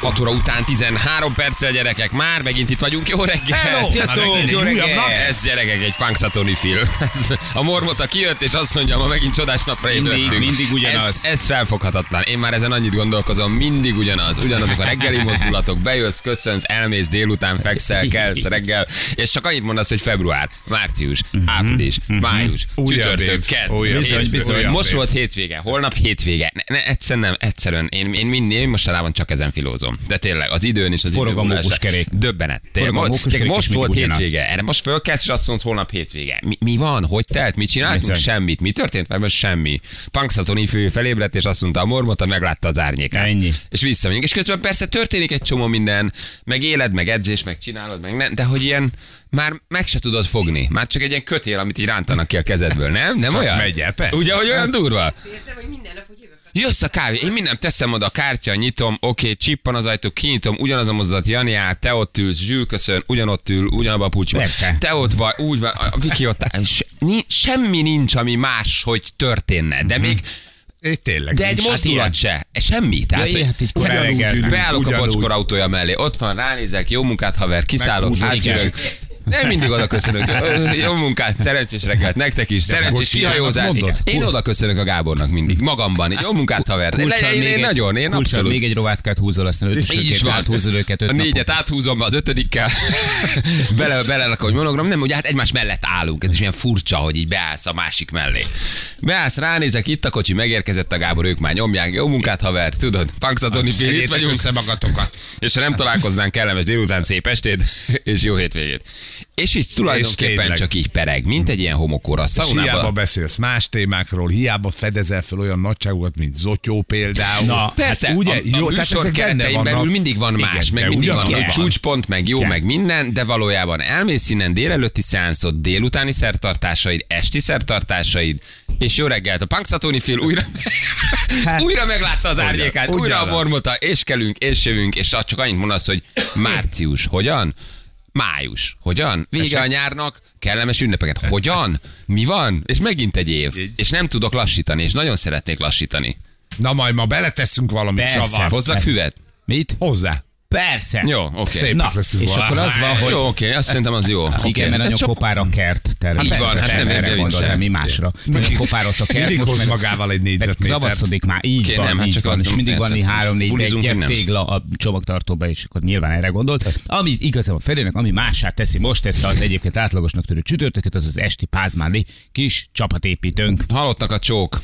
Hat óra után 13 perccel gyerekek, már megint itt vagyunk, jó reggel! Hello! Sziasztok! Jó reggel! Ez gyerekek egy Punxsutawney film. A mormota kijött és azt mondja, ma megint csodás napra Mindig- ébredtünk. mindig ugyanaz. Ez, ez felfoghatatlan. Én már ezen annyit gondolkozom, mindig ugyanaz. Ugyanazok a reggeli mozdulatok, bejössz, köszönsz, elmész délután, fekszel, kelsz reggel, és csak annyit mondasz, hogy február, március, április, május, Újabb csütörtök, kedd, Most volt hétvége, holnap hétvége. Ne, ne, egyszerűen nem, egyszerűen. Én, én mindig, én mostanában csak ezen filózom. De tényleg, az időn és az Forog a időmúlásra- mókuskerék. Döbbenet. Tényleg, Forog a mo- mókuskerék, tényleg most volt ugyanaz. hétvége. Erre most fölkelsz, és azt mondod, holnap hétvége. Mi, mi van? Hogy telt? Mit csináltunk? Bizony. Semmit. Mi történt? Mert most semmi. Punxsutawney fő felébredt, és azt mondta, a mormota meglátta az árnyékát. Ennyi. És visszamegyünk. És közben persze történik egy csomó minden, meg éled, meg edzés, meg csinálod, meg ne, de hogy ilyen már meg se tudod fogni. Már csak egy ilyen kötél, amit így rántanak ki a kezedből, nem? Nem Csak olyan? megy el, persze. Ugye, hogy olyan durva? Érzem, hogy minden nap, hogy jövök. Jössz a kávé, én mindent teszem oda, a kártya, nyitom, oké, csippan az ajtó, kinyitom, ugyanaz a mozdulat, Jani áll, te ott ülsz, Zsül köszön, ugyanott ül, ugyanabba a pulcsiba. Te ott vagy, úgy van, a Viki ott áll, se, ni, semmi nincs, ami más, hogy történne, de még, É, tényleg. de egy nincs. mozdulat se, semmi. Tehát, Ja, hát így korán ugyanúgy Beállok a Ugyanúgy. bocskor autója mellé, ott van, ránézek, jó munkát haver, kiszállok, átjövök. Nem mindig oda köszönök. Jó munkát, szerencsés reggelt nektek is, szerencsés kihajózást. mondod? Én oda köszönök a Gábornak mindig, magamban. Jó munkát, haver. Én, még én, egy- nagyon, én abszolút. még egy rovátkát húzol, aztán így is van. áthúzol őket öt a négyet áthúzom, az ötödikkel bele, bele hogy monogram, nem, ugye hát egymás mellett állunk, ez is ilyen furcsa, hogy így beállsz a másik mellé. Beállsz, ránézek, itt a kocsi, megérkezett a Gábor, ők már nyomják, jó munkát, haver, tudod, Punxsutawney fél, itt vagyunk. össze magatokat. És ha nem találkoznánk, kellemes délután, szép estét, és jó hétvégét. És így tulajdonképpen tényleg. csak így pereg, mint egy ilyen homokóra. És hiába beszélsz más témákról, hiába fedezel fel olyan nagyságokat, mint Zotyó például. Na, Persze, Hát ugye, a, a jó, tehát ezek benne keretein vannak. belül mindig van más, Igen, meg mindig van van. csúcspont, meg jó, Igen. meg minden, de valójában elmész innen délelőtti szeánszod, délutáni szertartásaid, esti szertartásaid, és jó reggelt. A Punxsutawney fél újra, Hát, újra meglátta az árnyékát, újra a ugyanaz. bormota, és kelünk, és jövünk, és csak annyit mondasz, hogy március, hogyan? Május. Hogyan? Vége a nyárnak, kellemes ünnepeket. Hogyan? Mi van? És megint egy év. Egy- És nem tudok lassítani, és nagyon szeretnék lassítani. Na majd ma beleteszünk valamit Persze. csavart. Hozzak füvet? Mit? Hozzá. Persze. Jó, oké. Szép. Na, leszünk és akkor az van, hogy Jó, oké, azt szerintem az jó. igen, Oké. mert anya csak- kopára kert természetesen. Így van, hát nem erre ezzel gondoltam, sem. mi másra. Anya kopáros a kert. Mindig hoz magával egy négyzetmétert. Tavaszodik már, így van, nem, hát így csak van, és mindig van egy három-négy bulizunk, gyert nem. tégla a csomagtartóba, és akkor nyilván erre gondolt. Ami igazából Ferének, ami mását teszi most ezt az egyébként átlagosnak törő csütörtöket, az az esti pázmáni kis csapatépítőnk. Halottak a csók.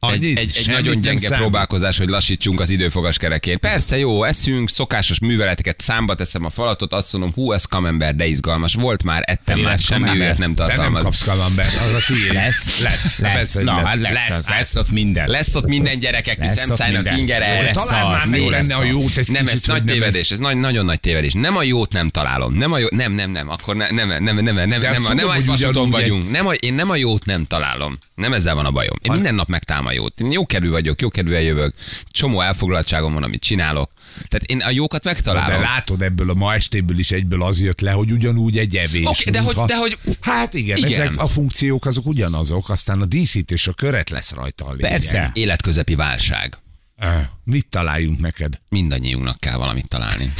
Egy, Annyit? egy, egy nagyon gyenge számít? próbálkozás, hogy lassítsunk az időfogas kerekén. Persze jó, eszünk, szokásos műveleteket, számba teszem a falatot, azt mondom, hú, ez kamember, de izgalmas. Volt már, ettem már, semmi olyat nem De nem tartalmaz. kapsz kalambert, az a tiéd. Lesz, Lesz. lesz, na, lesz. lesz, Lesz. lesz, lesz ott minden. Lesz ott minden gyerekek, mi szemszájnak ingere. Talán már mi lenne a jót egy Nem, ez nagy tévedés, ez nagy, nagyon nagy tévedés. Nem a jót nem találom. Nem a jó, nem, nem, nem, akkor ne, nem, nem, nem, nem, nem, nem, nem, nem vagyunk. Én nem a jót nem találom. Nem ezzel van a bajom. Én minden nap megtalálom a jót. Én jókedvű vagyok, jókedvűen jövök. Csomó elfoglaltságom van, amit csinálok. Tehát én a jókat De megtalálom. látod, ebből a ma estéből is egyből az jött le, hogy ugyanúgy egy evés. Oké, de hogy- de hogy- Hát igen, Igen. ezek a funkciók azok ugyanazok, aztán a díszítés, a köret lesz rajta a lényeg. Persze. Életközepi válság. Mit találjunk neked? Mindannyiunknak kell valamit találni.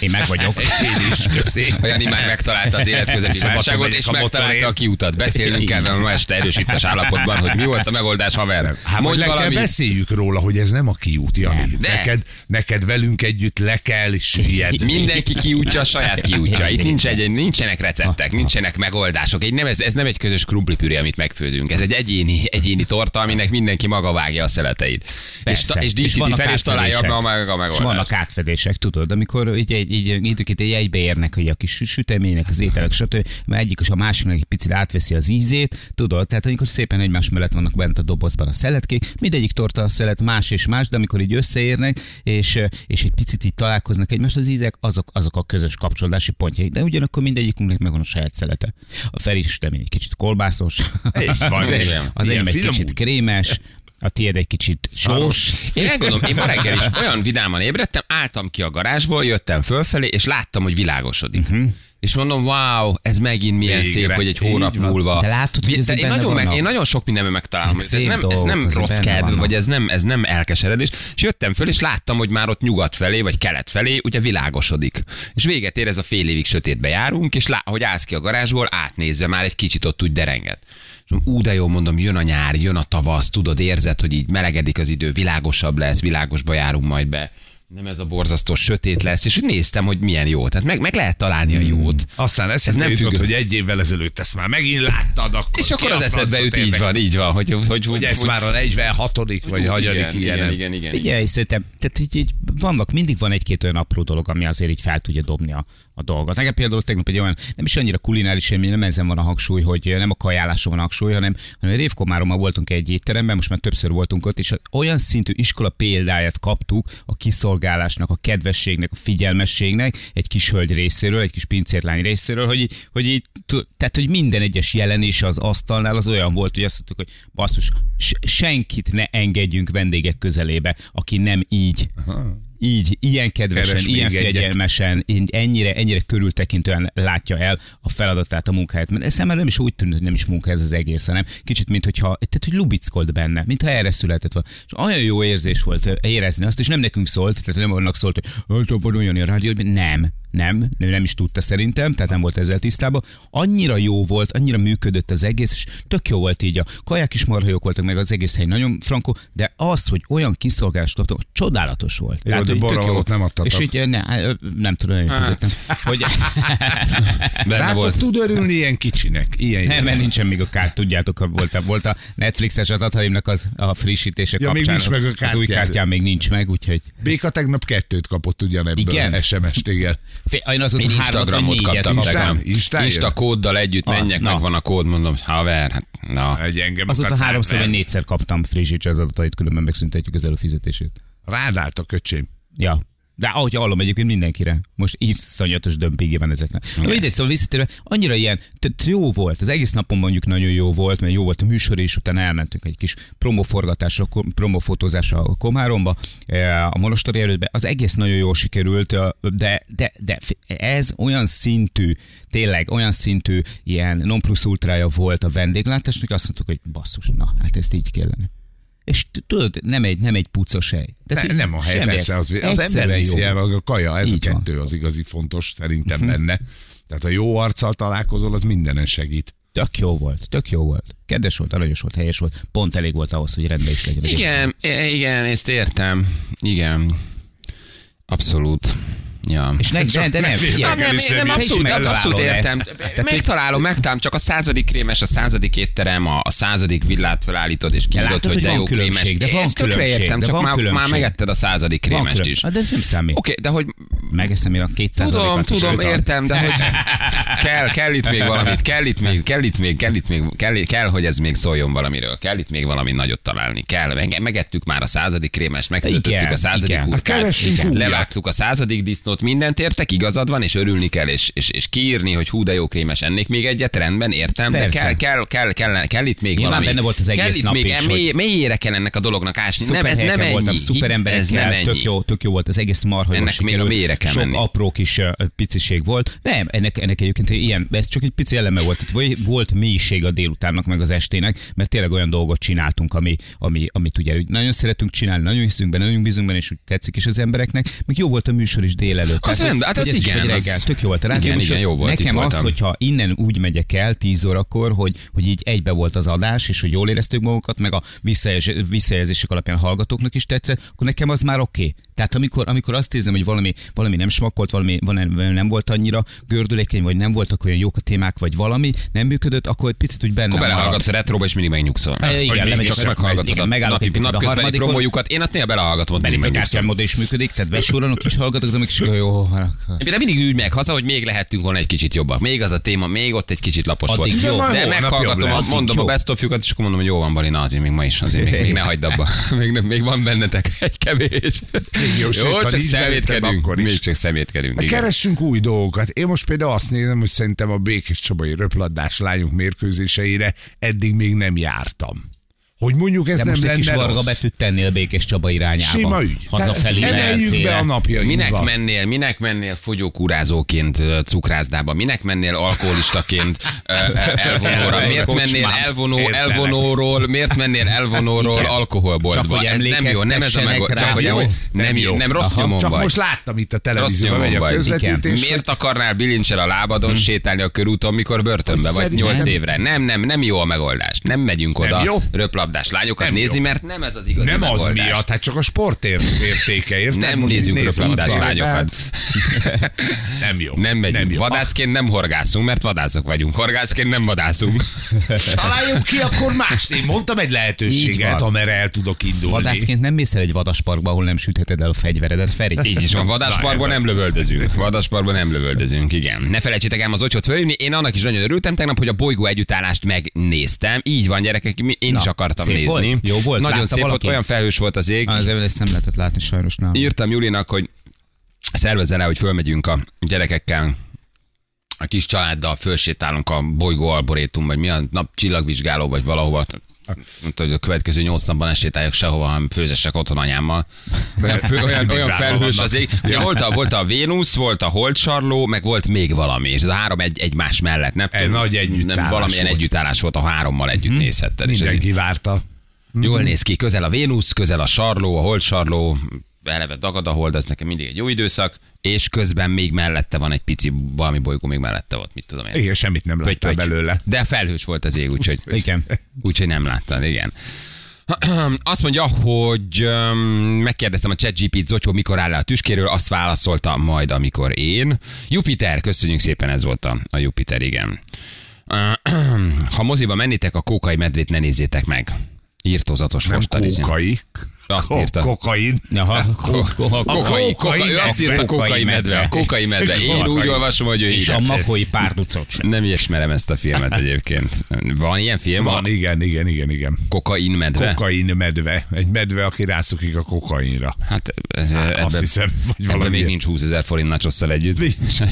Én meg vagyok. Én is, köszi. A Jani már megtalálta az életközepi válságot, és a megtalálta a kiutat. Beszélnünk kell ma este erősítés állapotban, hogy mi volt a megoldás, haver. Hát Mondj le kell valami. beszéljük róla, hogy ez nem a kiút, Jani. De. Neked, neked velünk együtt le kell süllyedni. Mindenki kiútja a saját kiútja. Itt nincs egy, nincsenek receptek, nincsenek megoldások. Egy nem, ez, ez nem egy közös krumplipüré, amit megfőzünk. Ez egy egyéni, egyéni torta, aminek mindenki maga vágja a szeleteit. És, Persze. ta, átfedések. És díszíti fel, és találja meg a- meg a És megoldást. vannak átfedések, tudod, amikor így, így, így időként egy egybeérnek hogy a kis sü- sütemények, az ételek, stb. Mert egyik és a másiknak egy picit átveszi az ízét, tudod, tehát amikor szépen egymás mellett vannak bent a dobozban a szeletkék, mindegyik torta szelet más és más, de amikor így összeérnek, és, és egy picit így találkoznak egymás az ízek, azok, azok a közös kapcsolódási pontjai. De ugyanakkor mindegyikünknek megvan a saját szelete. A Feri sütemény egy kicsit kolbászos, van, az, az enyém egy kicsit krémes, a tiéd egy kicsit sós. Én elgondolom, én ma reggel is olyan vidáman ébredtem, álltam ki a garázsból, jöttem fölfelé, és láttam, hogy világosodik. Uh-huh. És mondom, wow, ez megint milyen Végre. szép, hogy egy hónap Így múlva. De látod, hogy ezek én, nagyon meg, én nagyon sok mindenben megtalálom, ez nem, ez nem dolgok, ezek rossz benne kedv, vannak. vagy ez nem, ez nem elkeseredés. És jöttem föl, és láttam, hogy már ott nyugat felé, vagy kelet felé, ugye világosodik. És véget ér ez a fél évig sötétbe járunk, és lá, hogy állsz ki a garázsból, átnézve már egy kicsit ott úgy derenget. Ú, de jó, mondom, jön a nyár, jön a tavasz, tudod, érzed, hogy így melegedik az idő, világosabb lesz, világosba járunk majd be. Nem ez a borzasztó sötét lesz, és úgy néztem, hogy milyen jó. Tehát meg, meg lehet találni a jót. Aztán Ez nem jutott, függ- hogy egy évvel ezelőtt ezt már megint láttad, akkor És akkor a az eszedbe jut, így van, így van, hogy, hogy, hogy, Hogy ez már a 46 vagy hagyadik igen, ilyen. igen, igen, igen, Figyelj, szerintem, tehát így, így vannak, mindig van egy-két olyan apró dolog, ami azért így fel tudja dobni a, a dolgot. Nekem például tegnap egy olyan, nem is annyira kulináris élmény, nem ezen van a hangsúly, hogy nem a kajáláson van a hangsúly, hanem, hanem Révkomárommal voltunk egy étteremben, most már többször voltunk ott, és olyan szintű iskola példáját kaptuk a kiszolgálásnak, a kedvességnek, a figyelmességnek egy kis hölgy részéről, egy kis pincérlány részéről, hogy hogy így tehát, hogy minden egyes jelenés az asztalnál az olyan volt, hogy azt mondtuk, hogy basszus, senkit ne engedjünk vendégek közelébe, aki nem így így, ilyen kedvesen, Keres ilyen fegyelmesen, ennyire, ennyire körültekintően látja el a feladatát, a munkáját. Mert számomra nem is úgy tűnt, hogy nem is munka ez az egész, hanem kicsit, mint hogyha, tehát, hogy lubickolt benne, mintha erre született volna. És olyan jó érzés volt érezni azt, és nem nekünk szólt, tehát nem annak szólt, hogy "Hát, van olyan a rádió, hogy nem, nem, ő nem is tudta szerintem, tehát nem volt ezzel tisztában. Annyira jó volt, annyira működött az egész, és tök jó volt így. A kaják is marha jók voltak, meg az egész hely nagyon frankó, de az, hogy olyan kiszolgálást kaptam, csodálatos volt. Jó, de hogy tök borravalót jó. nem adtatok. És így, ne, nem tudom, hogy fizettem. Hogy, volt. tud örülni ilyen kicsinek. Ilyen nem, mert nincsen még a kárt, tudjátok, ha volt, a- volt a Netflixes adathaimnak az a frissítése Ja, még kapcsán. nincs meg a az új kártyád. kártyám még nincs meg, úgyhogy Béka tegnap kettőt kapott ugyanebből Igen? SMS-t, igen. Én azóta Én Instagramot négyet kaptam. Instán Insta jön? kóddal együtt Ah, menjek, na. meg van a kód, mondom, haver, hát na. Egy engem Azóta háromszor vagy négyszer kaptam frissítse az adatait, különben megszüntetjük az előfizetését. Rád állt a köcsém. Ja. De ahogy hallom egyébként mindenkire. Most iszonyatos dömpingje van ezeknek. Na mindegy, szóval visszatérve, annyira ilyen, tehát jó volt. Az egész napon mondjuk nagyon jó volt, mert jó volt a műsor is, utána elmentünk egy kis promoforgatásra, promofotózásra a Komáromba, eh, a Monostori előtt. Az egész nagyon jól sikerült, eh, de, de, de ez olyan szintű, tényleg olyan szintű ilyen non plus ultrája volt a vendéglátásnak, azt mondtuk, hogy basszus, na, hát ezt így kellene. És tudod, nem egy, nem egy pucos hely. Ne, így nem a hely, persze, az, az ember viszi el, a kaja, ez Így a van. Mhm. kettő az igazi fontos szerintem benne. Tehát a jó arccal találkozol, az mindenen segít. Tök jó volt, tök jó volt. Kedves volt, aranyos volt, helyes volt. Pont elég volt ahhoz, hogy rendben is legyen. Igen, igen, ezt értem. Igen. Abszolút. Ja. És ne, de, de nem, Nem, nem, nem, nem, abszolút, abszolút értem. Megtalálom, megtalálom, csak a századik krémes, a századik étterem, a, a századik villát felállítod, és látod, hogy hogy de van jó krémes. de van Ezt tökre különbség, értem, de csak van már, már megetted a századik Van krémest külön- is. Hát de ez nem számít. Oké, de hogy Megeszem én a 200 Tudom, tudom, értem, de hogy kell, kell itt még valamit, kell itt még, kell itt még, kell itt még, kell, kell, hogy ez még szóljon valamiről, kell itt még valami nagyot találni, kell, Meg- megettük már a századik krémest, megtöltöttük a századik hurkát, levágtuk a századik disznót, mindent értek, igazad van, és örülni kell, és, és, és kiírni, hogy hú, de jó krémes, ennék még egyet, rendben, értem, Persze. de kell, kell, kell, kell, kell itt még Nyilván valami. benne volt az kell egész itt nap még, is, mély, hogy- mélyére kell ennek a dolognak ásni, nem, ez nem ennyi, voltam, ez nem ennyi. tök jó, tök jó volt, az egész marha Ennek még a mélyére kell Sok menni. apró kis piciség volt. Nem, ennek, ennek egyébként ilyen, ez csak egy pici eleme volt. Tehát vagy- volt mélység a délutánnak, meg az estének, mert tényleg olyan dolgot csináltunk, ami, ami, amit ugye nagyon szeretünk csinálni, nagyon hiszünk benne, nagyon bízunk benne, és úgy tetszik is az embereknek. Meg jó volt a műsor is délelőtt. Az rendben, hát az ez is igen, az- reggel, tök jó volt a rádió igen, igen, jó volt, Nekem az, voltam. hogyha innen úgy megyek el 10 órakor, hogy, hogy így egybe volt az adás, és hogy jól éreztük magunkat, meg a visszajelz- visszajelzések alapján a hallgatóknak is tetszett, akkor nekem az már oké. Okay. Tehát amikor, amikor azt érzem, hogy valami, valami nem smakkolt, valami, valami nem volt annyira gördülékeny, vagy nem voltak olyan jók a témák, vagy valami nem működött, akkor egy picit úgy benne Akkor belehallgatsz a retróba, és mindig megnyugszol. E, igen, mégis Csak meghallgatod igen, a megállok egy napi, picit a harmadikon. promójukat. Én azt néha belehallgatom, hogy mindig mód is működik, tehát besorolok is hallgatok, de még is jó. De mindig ülj meg haza, hogy még lehettünk volna egy kicsit jobbak. Még az a téma, még ott egy kicsit lapos Addig volt. jó. De meghallgatom, lesz. mondom a best of és akkor mondom, hogy jó van, Balina, azért még ma is, azért még, még ne hagyd abba. Még, nem- még van bennetek egy kevés. Jó, sőt, csak szemétkedünk. akkor is. Még csak szemétkedünk. igen. Keressünk új dolgokat. Én most például azt nézem, hogy szerintem a Békés Csabai röplabdás lányok mérkőzéseire eddig még nem jártam. Hogy mondjuk ez De nem most egy lenne kis varga rossz. betűt tennél Békés Csaba irányába. Sima ügy. Hazafelé Emeljük be a napjainkba. Minek mennél, minek mennél fogyókúrázóként cukrászdába? Minek mennél alkoholistaként elvonóra? Miért mennél elvonó, elvonóról, miért mennél elvonóról alkoholboltba? Csak ez nem jó, nem ez a meg, csak hogy nem, Nem nem, jó. nem rossz Aha. nyomon Csak vagy. most láttam itt a televízióban megy a közvetítés. Miért akarnál bilincsel a lábadon sétálni a körúton, mikor börtönbe vagy szerintem- 8 évre? Nem, nem, nem jó a megoldás. Nem megyünk Nem oda jó? Röplabdás lányokat Nem nézni, jó. mert nem ez az igazi Nem az megoldás. miatt, hát csak a sport ér- értéke, érted? Nem így nézem röplabdás a lányokat. Nem jó. Nem megyünk. Nem Nem jó. Vadászként nem horgászunk, mert vadászok vagyunk. Horgászként nem vadászunk. Találjunk ki akkor mást. Én mondtam egy lehetőséget, amerre el tudok indulni. Vadászként nem mész el egy vadasparkba, ahol nem sütheted el a fegyveredet, Feri. Így is van. Ez nem lövöldözünk. Vadásparkban nem lövöldözünk, igen. Ne felejtsétek el az otyot fölhívni. Én annak is nagyon örültem tegnap, hogy a bolygó együttállást megnéztem. Így van, gyerekek, mi- én Na, is akartam szép nézni. volt? Jó volt? Nagyon Látta szép volt, valaki? olyan felhős volt az ég. Az ezt nem lehetett látni sajnos nem. Írtam Julinak, hogy szervezze rá, hogy fölmegyünk a gyerekekkel a kis családdal fölsétálunk a bolygó arborétum, vagy mi a nap csillagvizsgáló, vagy valahova. Mondta, hogy a következő nyolc napban ne sétáljak sehova, hanem főzessek otthon anyámmal. Olyan, fő, olyan, olyan felhős az ég. Ugye volt, a, volt a Vénusz, volt a Holdsarló, meg volt még valami, és ez a három egy, egymás mellett. Nem, Egy nagy együttállás nem, valamilyen volt. együttállás volt, a hárommal együtt nézhetted. és ez így- Mindenki várta. Jól néz ki, közel a Vénusz, közel a sarló, a holdsarló, eleve dagad a hold, ez nekem mindig egy jó időszak, és közben még mellette van egy pici, valami bolygó még mellette volt, mit tudom én. Igen, semmit nem láttál pöty. belőle. De felhős volt az ég, úgyhogy, Igen. úgyhogy nem láttad, igen. Azt mondja, hogy megkérdeztem a ChatGPT Zotyó, mikor áll le a tüskéről, azt válaszolta majd, amikor én. Jupiter, köszönjük szépen, ez volt a, a Jupiter, igen. Ha moziba mennétek, a kókai medvét ne nézzétek meg. Írtózatos Nem fostariz. kókai. Azt Ko- írta. Kokain. Jaha, ko- ko- ko- Kokai, kokai kokai, ő azt írta, medve. kokai medve. A kokai medve. Én úgy olvasom, hogy ő És a makói párducot sem. Nem ismerem ezt a filmet egyébként. Van ilyen film? Van, igen, igen, igen, igen. Kokain medve? Kokain medve. Egy medve, aki rászokik a kokainra. Hát ez, Hát, azt ebben, hiszem, vagy valami még nincs 20 ezer forint nachosszal együtt. Nincs.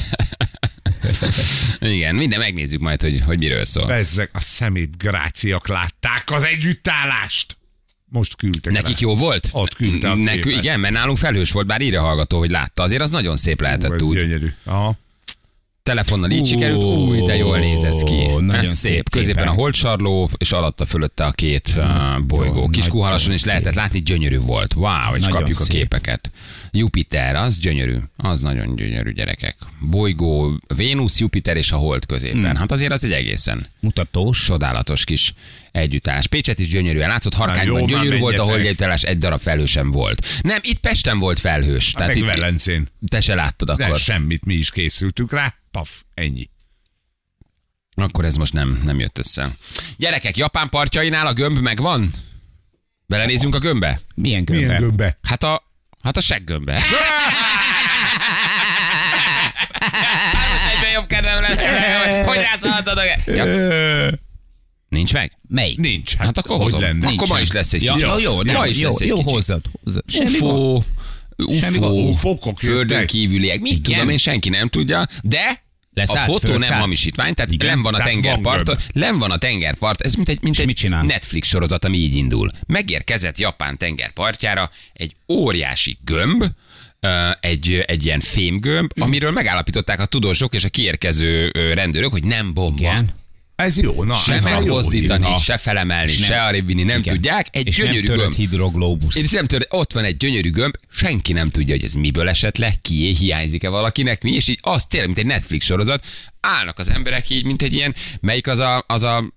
Igen, minden megnézzük majd, hogy, hogy miről szól. Ezek a szemét gráciak látták az együttállást. Most küldtek Nekik rá. jó volt? Ott küldte a igen, mert nálunk felhős volt, bár írja hallgató, hogy látta. Azért az nagyon szép lehetett Ez úgy. gyönyörű. Aha. Telefonnal így sikerült, új, de jól néz ez ki. nagyon ez szép szép. Középen a holdsarló, és alatta fölötte a két uh, bolygó. Jó, Kiskuhalason is lehetett látni, gyönyörű volt. Wow, és kapjuk a szép. képeket. Jupiter, az gyönyörű. Az nagyon gyönyörű gyerekek. Bolygó, Vénusz, Jupiter és a hold középen. Hmm. Hát azért az egy egészen Mutatós. csodálatos kis együttállás. Pécset is gyönyörűen látszott, Harkányban jó, gyönyörű volt, a menjetek. holdegyüttállás, egy darab felhő sem volt. Nem, itt Pesten volt felhős. Hát meg itt, Velencén. te se láttad De akkor. semmit, mi is készültünk rá. Paf, ennyi. Akkor ez most nem, nem jött össze. Gyerekek, Japán partjainál a gömb megvan? Belenézünk a gömbbe? Milyen gömbbe? Milyen gömbbe? Hát a, hát a seggömbbe. Most egyben jobb kedvem lesz, hogy rászaltad a... Ja. Nincs meg? Melyik? Nincs. Hát, Hát akkor hogy hozom. lenne? Akkor ma is lesz egy Ja, kicsit. jó, jó, nem, ma is jó, lesz egy jó, kicsit. hozzad, hozzad. UFO. UFO, UFO-kok földön kívüliek, mit tudom én, senki nem tudja, de Leszállt, a fotó nem fölszállt. hamisítvány, tehát Igen. len van a tengerparton, gömb. len van a tengerpart, ez mint egy, mint egy? Netflix sorozat, ami így indul. Megérkezett Japán tengerpartjára egy óriási gömb, egy, egy ilyen fémgömb, amiről megállapították a tudósok és a kiérkező rendőrök, hogy nem bomba. Igen. Ez jó, na, Se megmozdítani, se felemelni, nem- se arrébb vinni, nem Igen. tudják. Egy És gyönyörű nem törött gömb. hidroglóbusz. És nem tör, ott van egy gyönyörű gömb, senki nem tudja, hogy ez miből esett le, kié, hiányzik-e valakinek, mi, és így az tényleg, mint egy Netflix sorozat, állnak az emberek így, mint egy ilyen, melyik az a, az a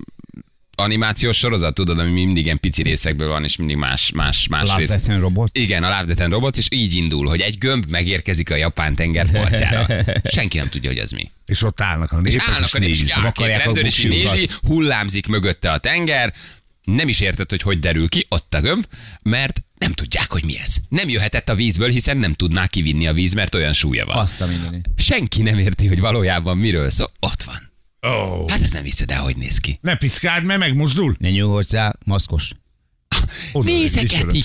animációs sorozat, tudod, ami mindig ilyen pici részekből van, és mindig más, más, más Love, rész. Death and Robot? Igen, a Love, Death and Robots, és így indul, hogy egy gömb megérkezik a japán tenger partjára. Senki nem tudja, hogy az mi. És ott állnak a És népek, állnak a nézik. nézők, vakarják a rendőr, és nézi, hullámzik mögötte a tenger, nem is érted, hogy hogy derül ki, ott a gömb, mert nem tudják, hogy mi ez. Nem jöhetett a vízből, hiszen nem tudná kivinni a víz, mert olyan súlya van. Azt a mindenit. Senki nem érti, hogy valójában miről szól. Ott van. Oh. Hát ez nem hiszed el, hogy néz ki. Ne piszkáld, mert megmozdul. Ne nyúl hozzá, maszkos. Nézegetik,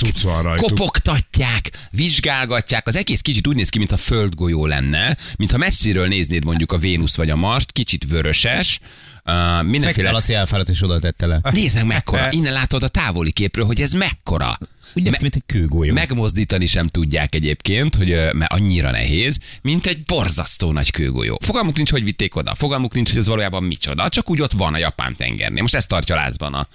kopogtatják, vizsgálgatják. Az egész kicsit úgy néz ki, mintha földgolyó lenne, mintha messziről néznéd mondjuk a Vénusz vagy a Mart, kicsit vöröses, uh, Fekte mindenféle... Laci elfáradt és oda tette le. Nézd meg mekkora. Innen látod a távoli képről, hogy ez mekkora. Úgy néz ki, mint egy kőgolyó. Megmozdítani sem tudják egyébként, hogy, mert annyira nehéz, mint egy borzasztó nagy kőgolyó. Fogalmuk nincs, hogy vitték oda. Fogalmuk nincs, hogy ez valójában micsoda. Csak úgy ott van a japán tengernél. Most ez tartja lázban a,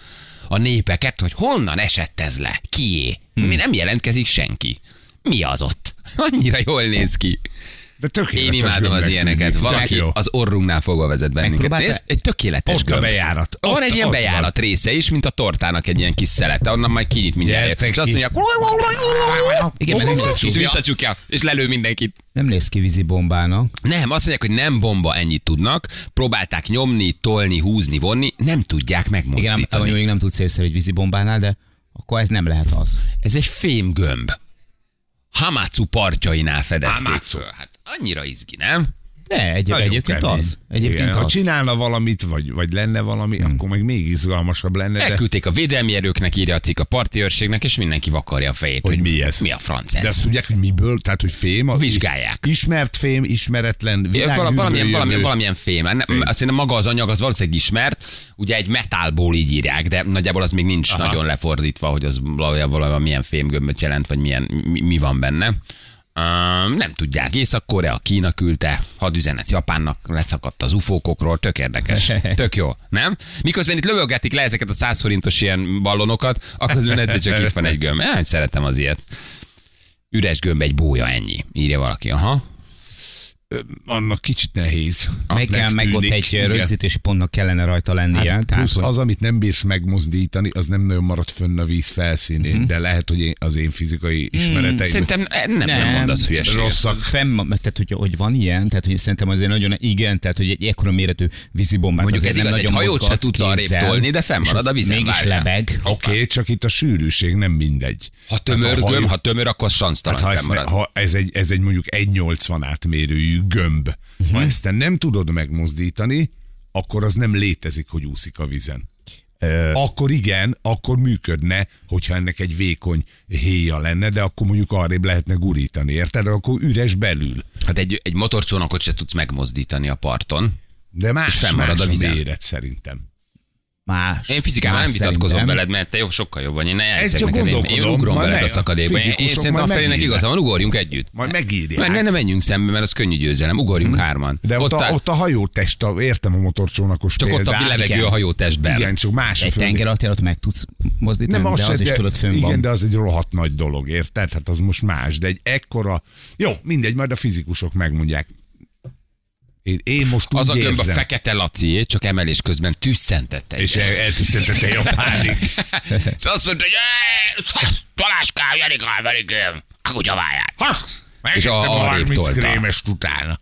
a népeket, hogy honnan esett ez le? Kié? Hmm. Mi nem jelentkezik senki. Mi az ott? Annyira jól néz ki. De tökéletes Én imádom az ilyeneket. tűnik. Valaki az orrunknál fogva vezet bennünket. Nézd, egy tökéletes Ott a bejárat. Van Ott- egy ilyen ott bejárat része is, mint a tortának egy ilyen kis szelete, onnan majd kinyit mindjárt. És azt ki. mondják, Igen, mert nem, és visszacsukja, és lelő mindenkit. nem néz ki vízi bombának. Nem, azt mondják, hogy nem bomba, ennyit tudnak. Próbálták nyomni, tolni, húzni, vonni, nem tudják Igen, megmozdítani. nem, még nem tudsz észre egy vízi bombánál, de akkor ez nem lehet az. Ez egy fémgömb. Hamatsu partjainál fedezték Hamatsu. föl. Hát annyira izgi, nem? De egy, Nagyon egyébként kemény. az. Egyébként Igen, Ha az. csinálna valamit, vagy, vagy lenne valami, Hmm. akkor meg még izgalmasabb lenne. De, Elküldték a védelmi erőknek, írja a cikk a parti őrségnek, és mindenki vakarja a fejét. Hogy mi ez? Mi a franc de ez? azt tudják, hogy miből, tehát hogy fém. A, Vizsgálják. Ismert fém, ismeretlen, Vala, világhűből valamilyen, valamilyen, valamilyen fém. Nem, azt hiszem maga az anyag az valószínűleg ismert, ugye egy metálból így írják, de nagyjából az még nincs Aha. nagyon lefordítva, hogy az valójában milyen fémgömböt jelent, vagy milyen, mi, mi van benne. Uh, nem tudják. Észak-Korea, Kína küldte, hadüzenet Japánnak, leszakadt az ufókokról, tök érdekes. Tök jó, nem? Miközben itt lövögetik le ezeket a 100 forintos ilyen ballonokat, akkor egyszer csak itt van egy gömb. Eh, szeretem az ilyet. Üres gömb egy bója, ennyi. Írja valaki. Aha. Annak kicsit nehéz. Meg kell, meg ott egy Igen. rögzítési pontnak kellene rajta lennie. Hát tehát, plusz hogy- az, amit nem bírsz megmozdítani, az nem nagyon marad fönn a víz felszínén, Mhm. de lehet, hogy én, az én fizikai ismereteim Szerintem eh, nem, nem, nem mondasz hülyeséget. rosszak. Fenn, tehát, hogy, hogy van ilyen, tehát hogy szerintem azért nagyon igen, tehát hogy egy ekkora méretű vízibombát Mondjuk azért ez nem igaz, egy nagyon hajót se tudsz arrébb tolni, de fennmarad a vízen, Mégis várjál. lebeg. Oké, okay, csak itt a sűrűség nem mindegy. Ha tömör a hajó- gömb, ha tömör, akkor sansztalan Hát ha, ne, ha ez, egy, ez egy mondjuk 1,80 átmérőjű gömb, uh-huh. Ha ezt te nem tudod megmozdítani, akkor az nem létezik, hogy úszik a vízen. Ö, Akkor igen, akkor működne, hogyha ennek egy vékony héja lenne, de akkor mondjuk arrébb lehetne gurítani, érted? Akkor üres belül. Hát egy, egy motorcsónakot se tudsz megmozdítani a parton. De más, És fennmarad más a méret szerintem. Más. Én fizikában más nem vitatkozom szerintem. veled, mert te jó, sokkal jobb vagy. Én ne Ez csak neked, én, én ugrom veled a szakadékba. Én, én szerintem a Ferének igaza van, ugorjunk együtt. Majd megírják. Meg ne, ne menjünk szembe, mert az könnyű győzelem. Ugorjunk hárman. De ott, áll- a, ott a hajótest, a, értem a motorcsónakos csak ott a példát. levegő igen. a hajótestben. Igen, csak más a Egy tenger alatt meg tudsz mozdítani, Nem, de az, az se, is de, tudod fönn Igen, de az egy rohadt nagy dolog, érted? Hát az most más, de egy ekkora... Jó, mindegy, majd a fizikusok megmondják. Én, én most Az a gömb a fekete Laci, csak emelés közben tüsszentette. és el- eltűszentette Japánig. És azt mondta, hogy "Eh, Taláskál, Janikál, verikém, a kutyaváját. És a- a arrébb 30 tolta. krémest utána.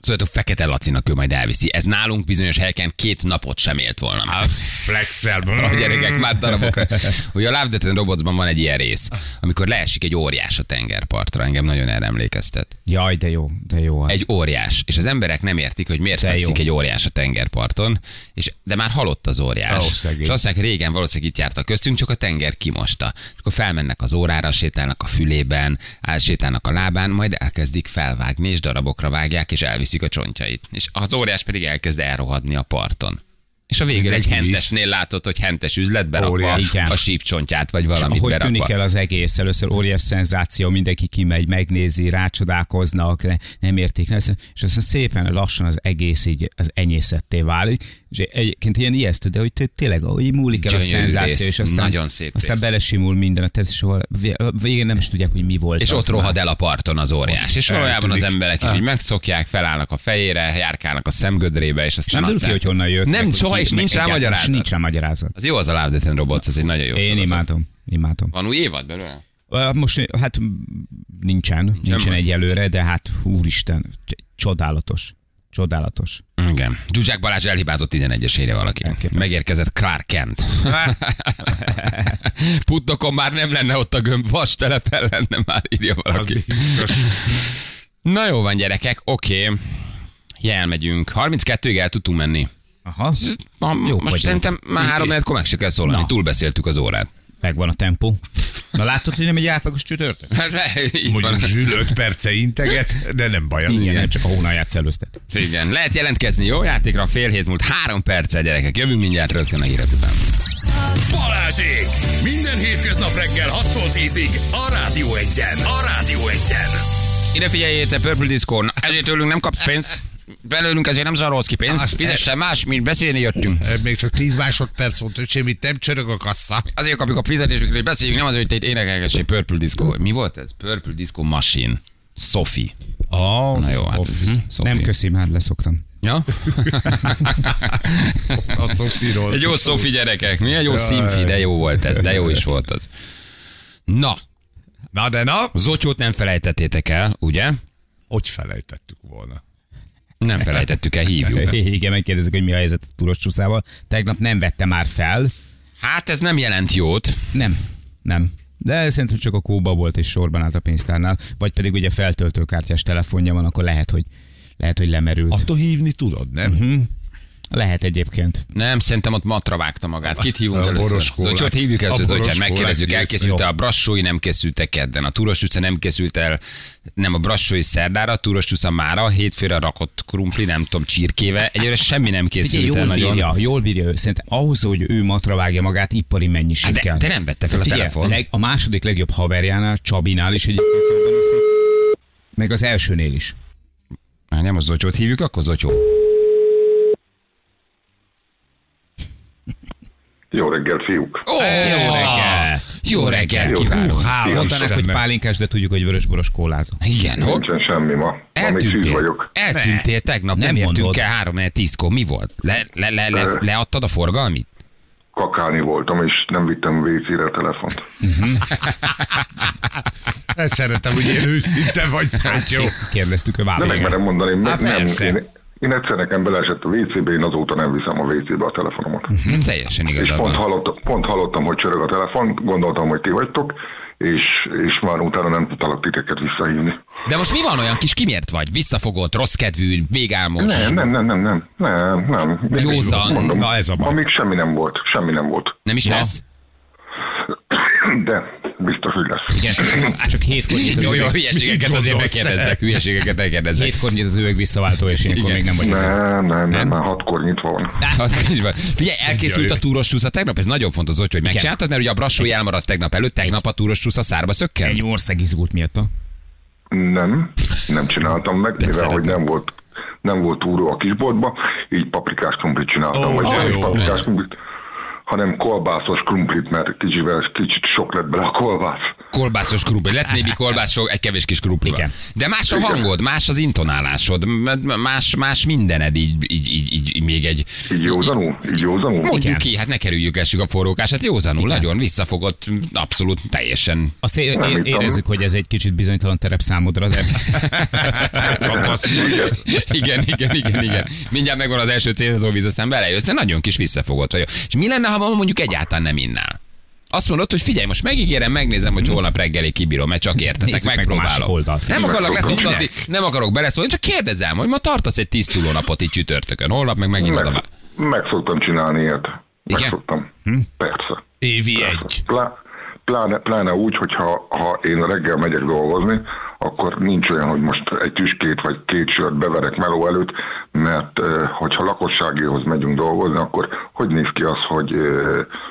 Szóval a fekete Lacinak ő majd elviszi. Ez nálunk bizonyos helyeken két napot sem élt volna. meg. Flexel. A gyerekek már darabokra. Hogy a Love Death and Robotsban van egy ilyen rész, amikor leesik egy óriás a tengerpartra. Engem nagyon erre emlékeztet. Jaj, de jó, de jó az. Egy óriás. És az emberek nem értik, hogy miért De fekszik jó. egy óriás a tengerparton, és, de már halott az óriás. Szegény. és azt mondják, régen valószínűleg itt jártak köztünk, csak a tenger kimosta. És akkor felmennek az órára, sétálnak a fülében, sétálnak a lábán, majd elkezdik felvágni, és darabokra vágják, és elviszik a csontjait. És az óriás pedig elkezd elrohadni a parton. És a végén egy hentesnél látod, hogy hentes üzlet berakva Óriás. Igen. a sípcsontját, vagy valamit Ahogy berakva. tűnik el az egész, először óriás szenzáció, mindenki kimegy, megnézi, rácsodálkoznak, ne- nem értik, és aztán szépen lassan az egész így az enyészetté válik, és egyébként ilyen ijesztő, de hogy té- tényleg, ahogy múlik el a szenzáció, rész, és aztán, nagyon szép aztán rész. belesimul minden, a tesz, és ahol vé- végén nem is tudják, hogy mi volt. És ott rohad el a parton az óriás. És valójában az emberek is így megszokják, felállnak a fejére, járkálnak a szemgödrébe, és aztán nem ki, hogy honnan jött, Nem, hogy soha és nincs rá magyarázat? Nincs rá magyarázat. Az jó az a Love, Death and Robots, ez egy nagyon jó Én imádom. Imádom. Van új évad belőle? Most hát nincsen, nincsen egyelőre, de hát úristen, csodálatos. Csodálatos. Igen. Zsuzsák Balázs elhibázott 11-es helyre valaki. Elképesztő. Megérkezett Clark Kent. Puttokon már nem lenne ott a gömb, vas telepen lenne már, írja valaki. Na jó van gyerekek, oké. Okay. Ja, elmegyünk. 32-ig el tudtunk menni. Aha, Jó most szerintem már három akkor meg se kell szólani. Na. Túlbeszéltük az órát. megvan a tempó. Na látod, hogy nem egy átlagos csütörtök? Hát, így van. Mondjuk Zsül 5 perce integet, de nem baj az. Igen, nem csak a hónalját szellőztet. Igen, lehet jelentkezni jó játékra, fél hét múlt három perccel gyerekek. Jövünk mindjárt rögtön a hírek után. Balázsék! Minden hétköznap reggel 6-tól 10-ig a Rádió Egyen. A Rádió Egyen. Ide figyeljél, te Purple Disco, ezért tőlünk nem kapsz pénzt. Belőlünk ezért nem zsarolsz ki pénzt. Fizessen más, mint beszélni jöttünk. Még csak 10 másodperc volt, hogy semmit nem csörög a kassa. Azért kapjuk a fizetésünket, hogy beszéljünk, nem azért, hogy te énekelgessél Purple Disco. Mi volt ez? Purple Disco Machine. Sophie. Oh, Na jó, hát ez Sophie. Nem köszi, már leszoktam. Ja? a Szofiról. Egy jó Sophie gyerekek, mi? Egy jó színfi, de jó volt ez, de jó is volt az. Na, Na de na, Zotyót nem felejtettétek el, ugye? hogy felejtettük volna. Nem felejtettük el, hívjuk. Igen, megkérdezzük, hogy mi a helyzet a túros csúszával. Tegnap nem vette már fel. Hát ez nem jelent jót. Nem, nem. De szerintem csak a kóba volt és sorban állt a pénztárnál, vagy pedig ugye feltöltőkártyás telefonja van, akkor lehet, hogy lehet, hogy lemerült. Attól hívni tudod, nem? Mhm. Lehet egyébként. Nem, szerintem ott matra vágta magát. Kit hívunk A először? Zotyót hívjuk először, Zotyát, megkérdezzük, elkészült a brassói, nem készült kedden. A Túros utca nem készült el, nem a brassói szerdára, a Túros utca mára, hétfőre rakott krumpli, nem tudom, csirkéve. Egyelőre semmi nem Figyelj, készült el jól nagyon. bírja, jól bírja ő. Szerintem ahhoz, hogy ő matra vágja magát, ipari mennyiség Hát de- de nem vette fel a Figyelj, telefon. leg, a második legjobb haverjánál, Csabinál is egyébként iszik, meg az elsőnél is. Hát nem a Zotyót hívjuk, akkor Zotyó. Jó reggelt, fiúk! Ó, jó reggel! Jó reggelt Jó. kívánok! Hála Mondanak, hogy Istennek. pálinkás, de tudjuk, hogy vörösboros kólázó. Igen, hogy Nincsen semmi ma. Eltűntél. vagyok. Eltűntél tegnap, nem, Nem értünk el három tízkor. Mi volt? Le, le, le, le, leadtad a forgalmit? Kakálni voltam, és nem vittem WC-re a telefont. Ezt szeretem, hogy ilyen őszinte vagy, hát jó. Kérdeztük a választ. megmerem mondani, Há, hát nem, én, én egyszer nekem beleesett a WC-be, én azóta nem viszem a WC-be a telefonomat. Nem teljesen És igazad pont van. hallottam, pont hallottam, hogy csörög a telefon, gondoltam, hogy ti vagytok, és, és már utána nem tudtalak titeket visszahívni. De most mi van olyan kis kimért vagy? Visszafogott, rossz kedvű, végálmos? Nem, nem, nem, nem, nem, nem, nem. Józan. Mondom, Na, ez a baj. Amíg semmi nem volt, semmi nem volt. Nem is lesz? De biztos, hogy lesz. Igen, csak hétkor nyit az Jó, hülyeségeket azért megkérdezzek, hülyeségeket megkérdezzek. Hétkor nyit az üveg visszaváltó, és ilyenkor Igen. még nem vagy az. Nem, nem, nem, már hatkor nyitva van. Az így van. Figyelj, elkészült a túros csúsza tegnap, ez nagyon fontos, hogy, hogy megcsináltad, mert ugye a brassói elmaradt tegnap előtt, tegnap a túros csúsza szárba szökken. Egy ország izgult miatt. Nem, nem csináltam meg, mivel szeretem. hogy nem volt, nem volt túró a kisboltba, így paprikás krumplit csináltam, Ó, vagy jó. paprikás krumplit, hanem kolbászos krumplit, mert kicsivel, kicsit sok lett bele a kolbász. Kolbászos krumpli. Lett némi kolbász, sok, egy kevés kis krumpli. Igen. De más a hangod, más az intonálásod, más, más mindened, így, így, így, így, még egy... Így józanul? Így józanul? Mondjuk Igen. ki, hát ne kerüljük essük a forrókás, hát józanul, nagyon visszafogott, abszolút teljesen. Azt é- é- érezzük, hogy ez egy kicsit bizonytalan terep számodra, de igen, igen, igen, igen. Mindjárt megvan az első célzóvíz, aztán belejössz, de nagyon kis visszafogott vagy. És mi lenne, ha ma mondjuk egyáltalán nem innál? Azt mondod, hogy figyelj, most megígérem, megnézem, hogy holnap reggelig kibírom, mert csak értetek, Nézzük meg a megpróbálom. oldalt. nem akarok leszoktatni, nem akarok beleszólni, csak kérdezem, hogy ma tartasz egy tíz napot itt csütörtökön, holnap meg megint. Meg, meg szoktam csinálni ilyet. Meg Igen? szoktam. Hm? Persze. Évi egy. Plá, pláne, pláne úgy, hogyha ha én reggel megyek dolgozni, akkor nincs olyan, hogy most egy tüskét vagy két sört beverek meló előtt, mert hogyha lakosságéhoz megyünk dolgozni, akkor hogy néz ki az, hogy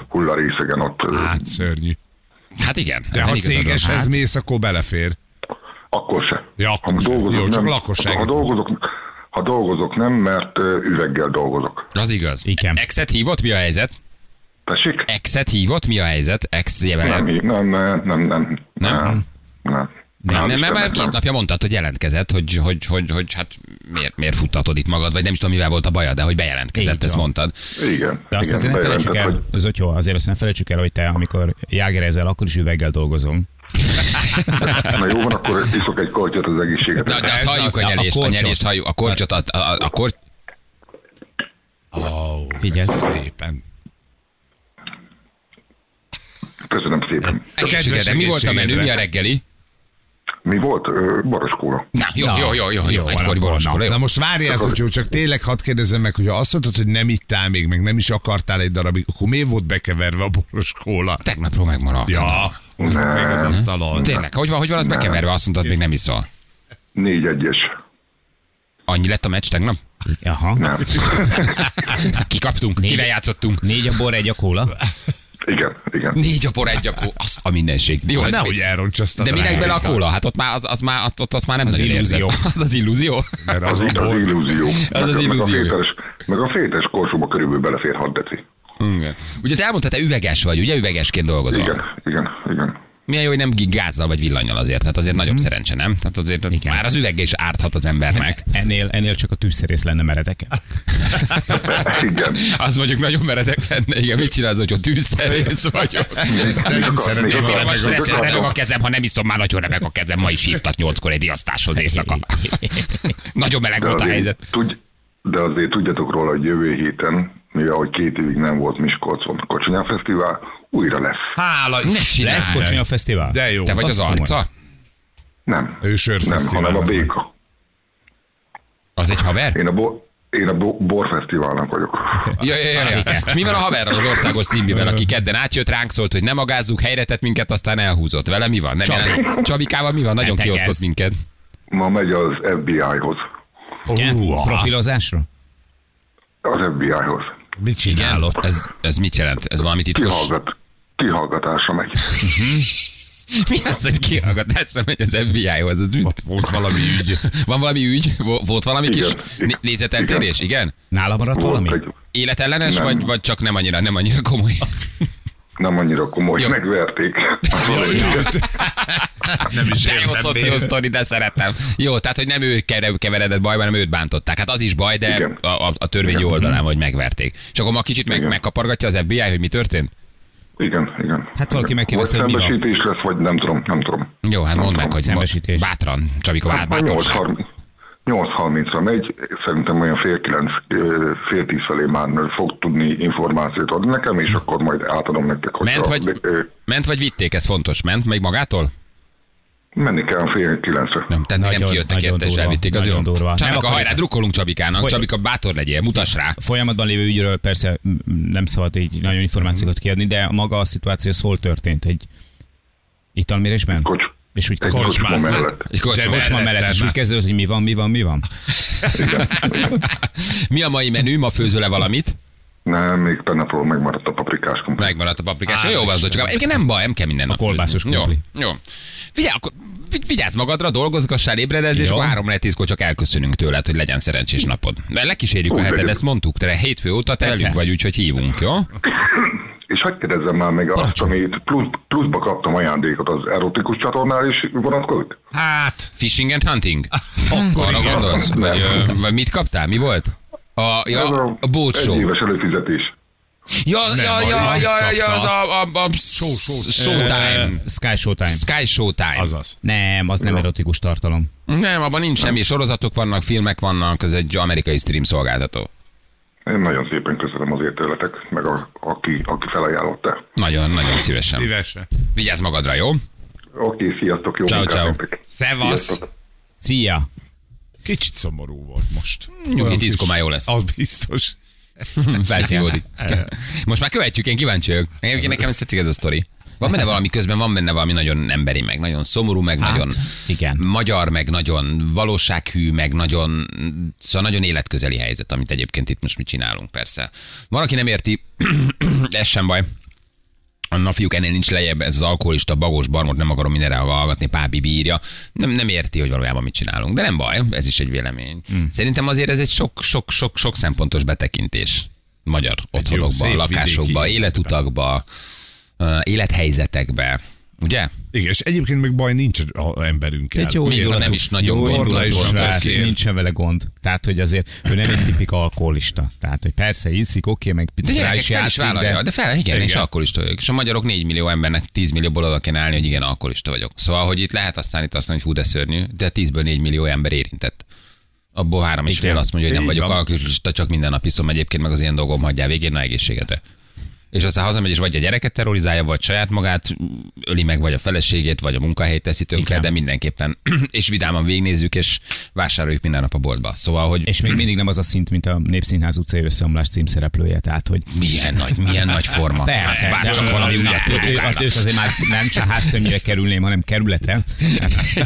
hullarészegen ott Hát szörnyű. Hát igen. De ha van. cégeshez Hát, mész, akkor belefér. akkor se. Ja, akkor se. Jó, csak lakosságot. Ha dolgozok, ha dolgozok nem, mert üveggel dolgozok. Az igaz. Igen. Exet hívott, mi a helyzet? Tessék? Exet hívott, mi a helyzet? Ex Nem, nem, nem, nem, nem, Nem? nem, nem. Nem, nem, mert két nem. napja mondtad, hogy jelentkezett, hogy, hogy, hogy, hogy hát miért, miért futtatod itt magad, vagy nem is tudom, mivel volt a bajad, de hogy bejelentkezett, Így ezt van. mondtad. Igen. De azt igen, azért ne felejtsük el, hogy az jó, azért azt ne felejtsük el, hogy te, amikor jágerezel, akkor is üveggel dolgozom. Na jó van, akkor iszok egy kortyot az egészséget. De, de azt halljuk a a nyelést, a, kortyot. nyelést halljuk, a kortyot, a, a, a, a kort, Ó, Figyelj. szépen. Köszönöm szépen. egészségedre. De mi volt a menü, mi a reggeli? Mi volt? Ö, Boroskóla. Na, jó, Na, jó, jó, jó, jó, jó, egykori boroskola, jó. Na most várjál, hogy csak tényleg hadd kérdezzem meg, hogy ha azt mondtad, hogy nem ittál még, meg nem is akartál egy darabig, akkor miért volt bekeverve a boros kóla? Tegnapról megmaradt. Ja, most van még az asztalon. Tényleg, hogy van, hogy van az bekeverve, azt mondtad, még nem iszol. Négy egyes. Annyi lett a meccs tegnap? Aha. Nem. Kikaptunk, Négy- kivel játszottunk? Négy a bor, egy a kóla? Igen, igen. Négy a por, egy a kó, azt a mindenség. Jó, ez Nehogy elronts azt a de minek bele a kóla? Hát ott már az, az már, ott, ott azt már nem Az nagyon illúzió. Az az illúzió. Mert az Az, az illúzió. Az az illúzió. Meg a fétes, meg a fétes korsóba körülbelül belefér 6 deci. Igen. Ugye te elmondtad, te üveges vagy, ugye üvegesként dolgozol. Igen, igen, igen. Milyen jó, hogy nem gázzal vagy villanyal azért, tehát azért nagyobb szerencse, nem? Tehát azért Igen. már az üveg is árthat az embernek. Ennél, ennél csak a tűzszerész lenne meredeke. Igen. Az mondjuk nagyon meredek lenne, igen, mit csinálsz, hogy tűzszerész vagyok? Nem szeretem, a stresszes, akar- remeg a kezem, ha nem iszom, már nagyon remeg a kezem. Ma is hívtak nyolckor egy riasztáshoz éjszaka. nagyon meleg volt a helyzet. Tudj, de azért tudjatok róla, hogy jövő héten, mivel hogy két évig nem volt Miskolcon Kocsonyán Fesztivál, újra lesz. Hála Ne csinálj. Lesz Kocsonya Fesztivál? De jó. Te vagy az arca? Nem. Ő Nem, hanem a béka. Az egy haver? Én a, bo- én a bo- borfesztiválnak vagyok. Ja, ja, ja, ja. És mi van a haverral az országos címbivel, aki kedden átjött, ránk szólt, hogy nem magázzuk, helyre tett minket, aztán elhúzott. Vele mi van? Nem Csabi. jelen... Csabikával mi van? Nagyon Ne kiosztott tegezz. minket. Ma megy az FBI-hoz. Igen? Profilozásra? Az FBI-hoz. Mit csinálod? Ez, ez mit jelent? Ez valami titkos? Kihallgat, kihallgatásra megy. Mi az, hogy kihallgatásra megy az FBI-hoz? Volt valami ügy. Van valami ügy? Vo- Volt valami Igen. kis Igen. né- nézeteltérés? Igen? Nála maradt valami? Volt egy, Életellenes, Nem. vagy, vagy csak nem annyira, nem annyira komoly? nem annyira komoly, Jó. megverték. Nem is De jó értem szoció miért. sztori, de szeretem. Jó, tehát, hogy nem ő kever- keveredett bajba, hanem őt bántották. Hát az is baj, de Igen. a, a, a törvény jó oldalán, hogy megverték. És akkor ma kicsit meg, Igen. megkapargatja az FBI, hogy mi történt? Igen, igen. Hát valaki Igen. megkérdezte, hogy mi van. lesz, vagy nem tudom, nem tudom. Jó, hát mondd meg, hogy Szembesítés. bátran, Csabika, Hát bátorság. 8.30 8.30-ra megy, szerintem olyan fél kilenc, fél tíz felé már fog tudni információt adni nekem, és akkor majd átadom nektek, Ment vagy, ment vagy vitték, ez fontos. Ment még magától? menni kell fél kilencre. Nem, tehát még nem Nagyon- kijöttek nagyon érte, és elvitték az jó. nagyon durva. Nem Csabika, akarjuk- hajrá, drukkolunk Csabikának. Foly- Csabika, bátor legyél, mutass rá. Folyamatban lévő ügyről persze nem szabad így nagyon információkat kiadni, de maga a szituáció hol történt? Egy italmérésben? Kocs, És úgy kezdődött, kocsma mellett. Egy kocsma. Kocsma mellett, és úgy kezdődött, hogy mi van, mi van, mi van? Mi a mai menü? Ma főzöl-e valamit? Nem, még tegnapról megmaradt a paprikás komplet. Megmaradt a paprikás. Á, Jó, Istenem. csak egyébként nem baj, nem kell minden nap. kolbászos főzni. Jó, jó. Figyelj, akkor vi- vigyázz magadra, dolgozgassál, ébredezz, és Jó. akkor három tízkor csak elköszönünk tőled, hogy legyen szerencsés napod. Mert lekísérjük a Úgy heted, legyen. ezt mondtuk, te hétfő óta te Persze. velünk vagy, úgyhogy hívunk, jó? És hagyd kérdezzem már meg azt, Parancsolj. amit plusz, pluszba kaptam ajándékot, az erotikus csatornál is vonatkozik? Hát, Fishing and hunting? akkor Arra igen. gondolsz? Vagy, vagy mit kaptál? Mi volt? A, ja, Ez a boatshow. Egy éves előfizetés. Ja, Nem, ja, a ja, ja, ja, az a, a, a Showtime. Ö, Sky Showtime. Sky Showtime. Azaz. Nem, az nem erotikus tartalom. Nem, abban nincs semmi. Sorozatok vannak, filmek vannak, ez egy amerikai stream szolgáltató. Én nagyon szépen köszönöm azért tőletek, meg a, aki, aki felajánlotta. Nagyon, nagyon szívesen. Szívesen. Vigyázz magadra, jó? Oké, sziasztok, jó Ciao, ciao. Szevasz. Sziasztok. Szia! Kicsit szomorú volt most. Nyugi, tízkor már jó lesz. Az biztos. Felszívódik. Most már követjük, én kíváncsi vagyok. Nekem ezt tetszik ez a sztori. Van benne valami közben, van benne valami nagyon emberi, meg nagyon szomorú, meg Hát, nagyon igen. magyar, meg nagyon valósághű, meg nagyon, szóval nagyon életközeli helyzet, amit egyébként itt most mi csinálunk, persze. Van, aki nem érti, ez sem baj. Na fiúk, ennél nincs lejjebb, ez az alkoholista, bagos barmot, nem akarom mindenre hallgatni, Pápi bírja. Nem, nem érti, hogy valójában mit csinálunk. De nem baj, ez is egy vélemény. Hmm. Szerintem azért ez egy sok, sok, sok, sok szempontos betekintés magyar otthonokba, szép lakásokba, életutakba, ö, élethelyzetekbe. Ugye? Igen, és egyébként meg baj nincs a emberünkkel. Egy jó Még nem is nagyon jó gond, indulatú gond, srác, persze. nincsen vele gond. Tehát, hogy azért ő nem egy tipika alkoholista. Tehát, hogy persze iszik, oké, meg De picit rá gyerekek is fel is játszik, vállalja, de... de fel, igen, igen, és alkoholista vagyok. És a magyarok 4 millió embernek 10 millióból oda kell állni, hogy igen, alkoholista vagyok. Szóval, hogy itt lehet aztán itt azt mondani, hogy hú, de szörnyű, de 10-ből 4 millió ember érintett. Abból három és fél azt mondja, hogy nem Így vagyok alkoholista, csak minden nap iszom egyébként, meg az ilyen dolgom hagyjál végén, na egészségedre. És aztán hazamegy, és vagy a gyereket terrorizálja, vagy saját magát öli meg, vagy a feleségét, vagy a munkahelyét teszi tönkre, de mindenképpen. és vidáman végignézzük, és vásároljuk minden nap a boltba. Szóval, hogy És még mindig nem az a szint, mint a Népszínház utcai összeomlás címszereplője. Tehát, hogy milyen nagy, milyen nagy forma. Persze, Bár de csak valami ő- ügyet ő- ő- produkálna. őt azért már nem csak háztömnyire kerülném, hanem kerületre.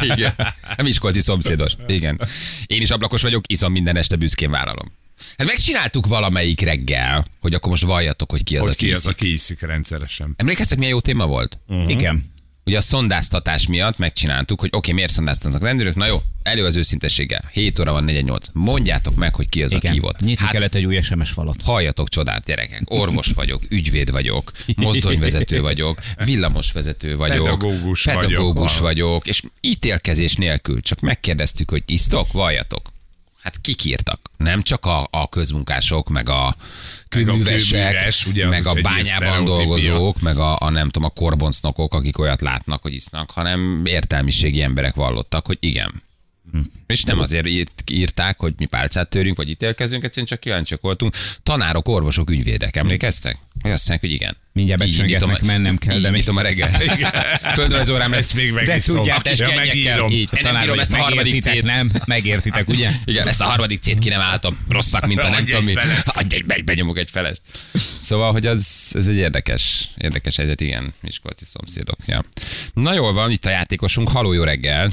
Igen. Nem iskolci szomszédos. Igen. Én is ablakos vagyok, iszom minden este büszkén vállalom. Hát megcsináltuk valamelyik reggel, hogy akkor most valljatok, hogy ki az, Hogy aki ki az, aki iszik rendszeresen. Emlékeztek, milyen jó téma volt? Igen. Ugye a szondáztatás miatt megcsináltattuk, hogy oké, okay, miért szondáztatnak rendőrök? Na jó, elő az őszintességgel. 7 óra van 4-8. Mondjátok meg, hogy ki az, aki Igen. volt. Nyitni Hát kellett egy új SMS falat. halljatok csodát, gyerekek. Orvos vagyok, ügyvéd vagyok, mozdonyvezető vagyok, villamosvezető vagyok, Pedagógus vagyok. pedagógus vagyok, és ítélkezés nélkül csak megkérdeztük, hogy isztok, valljatok. Hát kik írtak? Nem csak a, a közmunkások, meg a kőművesek, kőműves, ugye meg a bányában dolgozók, meg a, a nem tudom, a korboncnokok, akik olyat látnak, hogy isznak, hanem értelmiségi emberek vallottak, hogy igen. És nem azért írt, írták, hogy mi pálcát törünk, vagy ítélkezünk, egyszerűen csak kíváncsiak voltunk. Tanárok, orvosok, ügyvédek, emlékeztek? Hogy azt mondják, hogy igen. Mindjárt becsöngetnek, a- mennem kell, de nyitom a reggel. Földrajz órám lesz. Ezt még De megiszom. tudják, A kis Ja, megírom. Így, Én nem bírom ezt a harmadik cét. nem? Megértitek, ugye? Igen, ezt a harmadik cét ki nem álltam. Rosszak, mint a nem tudom egy mi. felest. Adj egy, be- benyomok egy felest. Szóval, hogy az, ez egy érdekes, érdekes helyzet, igen, Miskolci szomszédok. Ja. Na jól van, itt a játékosunk. Haló, jó reggel.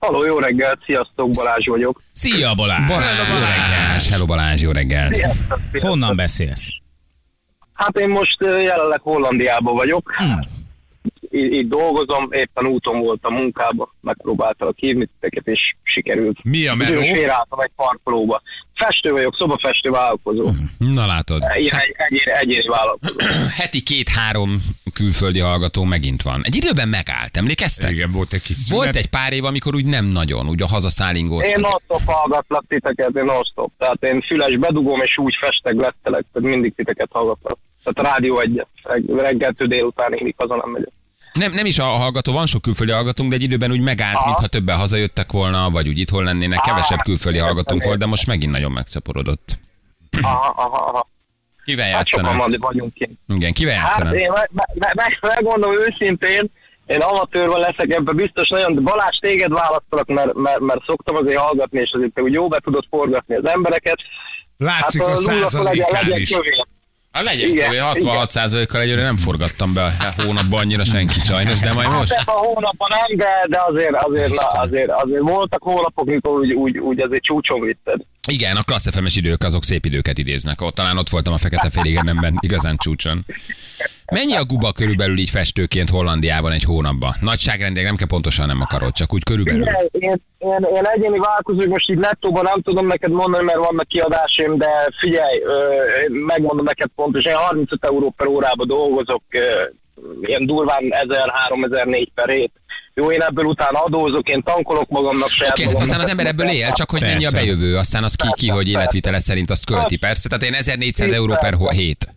Halló, jó reggelt, sziasztok, Balázs vagyok. Szia Balázs! Balázs, jó reggel. Hello Balázs, jó reggel. Sziasztok, sziasztok. Honnan beszélsz? Hát én most jelenleg Hollandiában vagyok. Hmm. Itt, itt dolgozom, éppen úton voltam munkába, megpróbáltalak hívni titeket, és sikerült. Mi a meló? Félreálltam egy parkolóba. Festő vagyok, szobafestő vállalkozó. Na látod. Ilyen egy, egyéni, egyéni vállalkozó. Heti két-három külföldi hallgató megint van. Egy időben megállt, emlékeztek? Igen, volt egy kis szünet. Volt egy pár év, amikor úgy nem nagyon, úgy a Én hazaszállingóztak. non-stop hallgatlak titeket, én non-stop. Tehát én füles bedugom, és úgy festeg lettelek, tehát mindig titeket hallgatlak. Tehát rádió egyet, reg- reggeltől délutánig, míg haza nem megyek. Nem, nem is a hallgató, van sok külföldi hallgatónk, de egy időben úgy megállt, Aha. mintha többen hazajöttek volna, vagy úgy itthon lennének. Kevesebb külföldi hallgatónk volt, de most megint nagyon megszaporodott. Aha, aha, aha. Kivel Hát játszanak? van- vagyunk kint. Igen, kivel Hát játszanak? én meg, meg, meg, megmondom őszintén, én amatőrben leszek ebben biztos nagyon, de Balázs téged választalak, mert, mert, mert szoktam azért hallgatni, és azért te úgy jó be tudod forgatni az embereket. Látszik a lull, akkor legyen, százalékán legyen is. kövér. Hát legyen, Igen, kb. 66%-kal egyőre nem forgattam be a hónapban annyira senkit sajnos, de majd Hát most. a hónapban nem, de, de azért, azért, na, azért, azért voltak hónapok, mikor úgy, úgy, úgy azért csúcson vitted. Igen, a klassz idők azok szép időket idéznek. Ott talán ott voltam a fekete féligenemben, igazán csúcson. Mennyi a guba körülbelül így festőként Hollandiában egy hónapban? Nagyságrendileg nem kell pontosan nem akarod, csak úgy körülbelül. Igen, én, én, én egyéni vállalkozók, most így nettóban nem tudom neked mondani, mert vannak kiadásaim, de figyelj, megmondom neked pontosan, én 35 euró per órába dolgozok, ö, ilyen durván 1000-3004 per hét. Jó, én ebből utána adózok, én tankolok magamnak saját Oké, magamnak. aztán az ember ebből él, csak hogy mennyi a Persze. bejövő, aztán az ki, ki hogy életvitele szerint azt költi, persze. Tehát én 1400 euró per hét.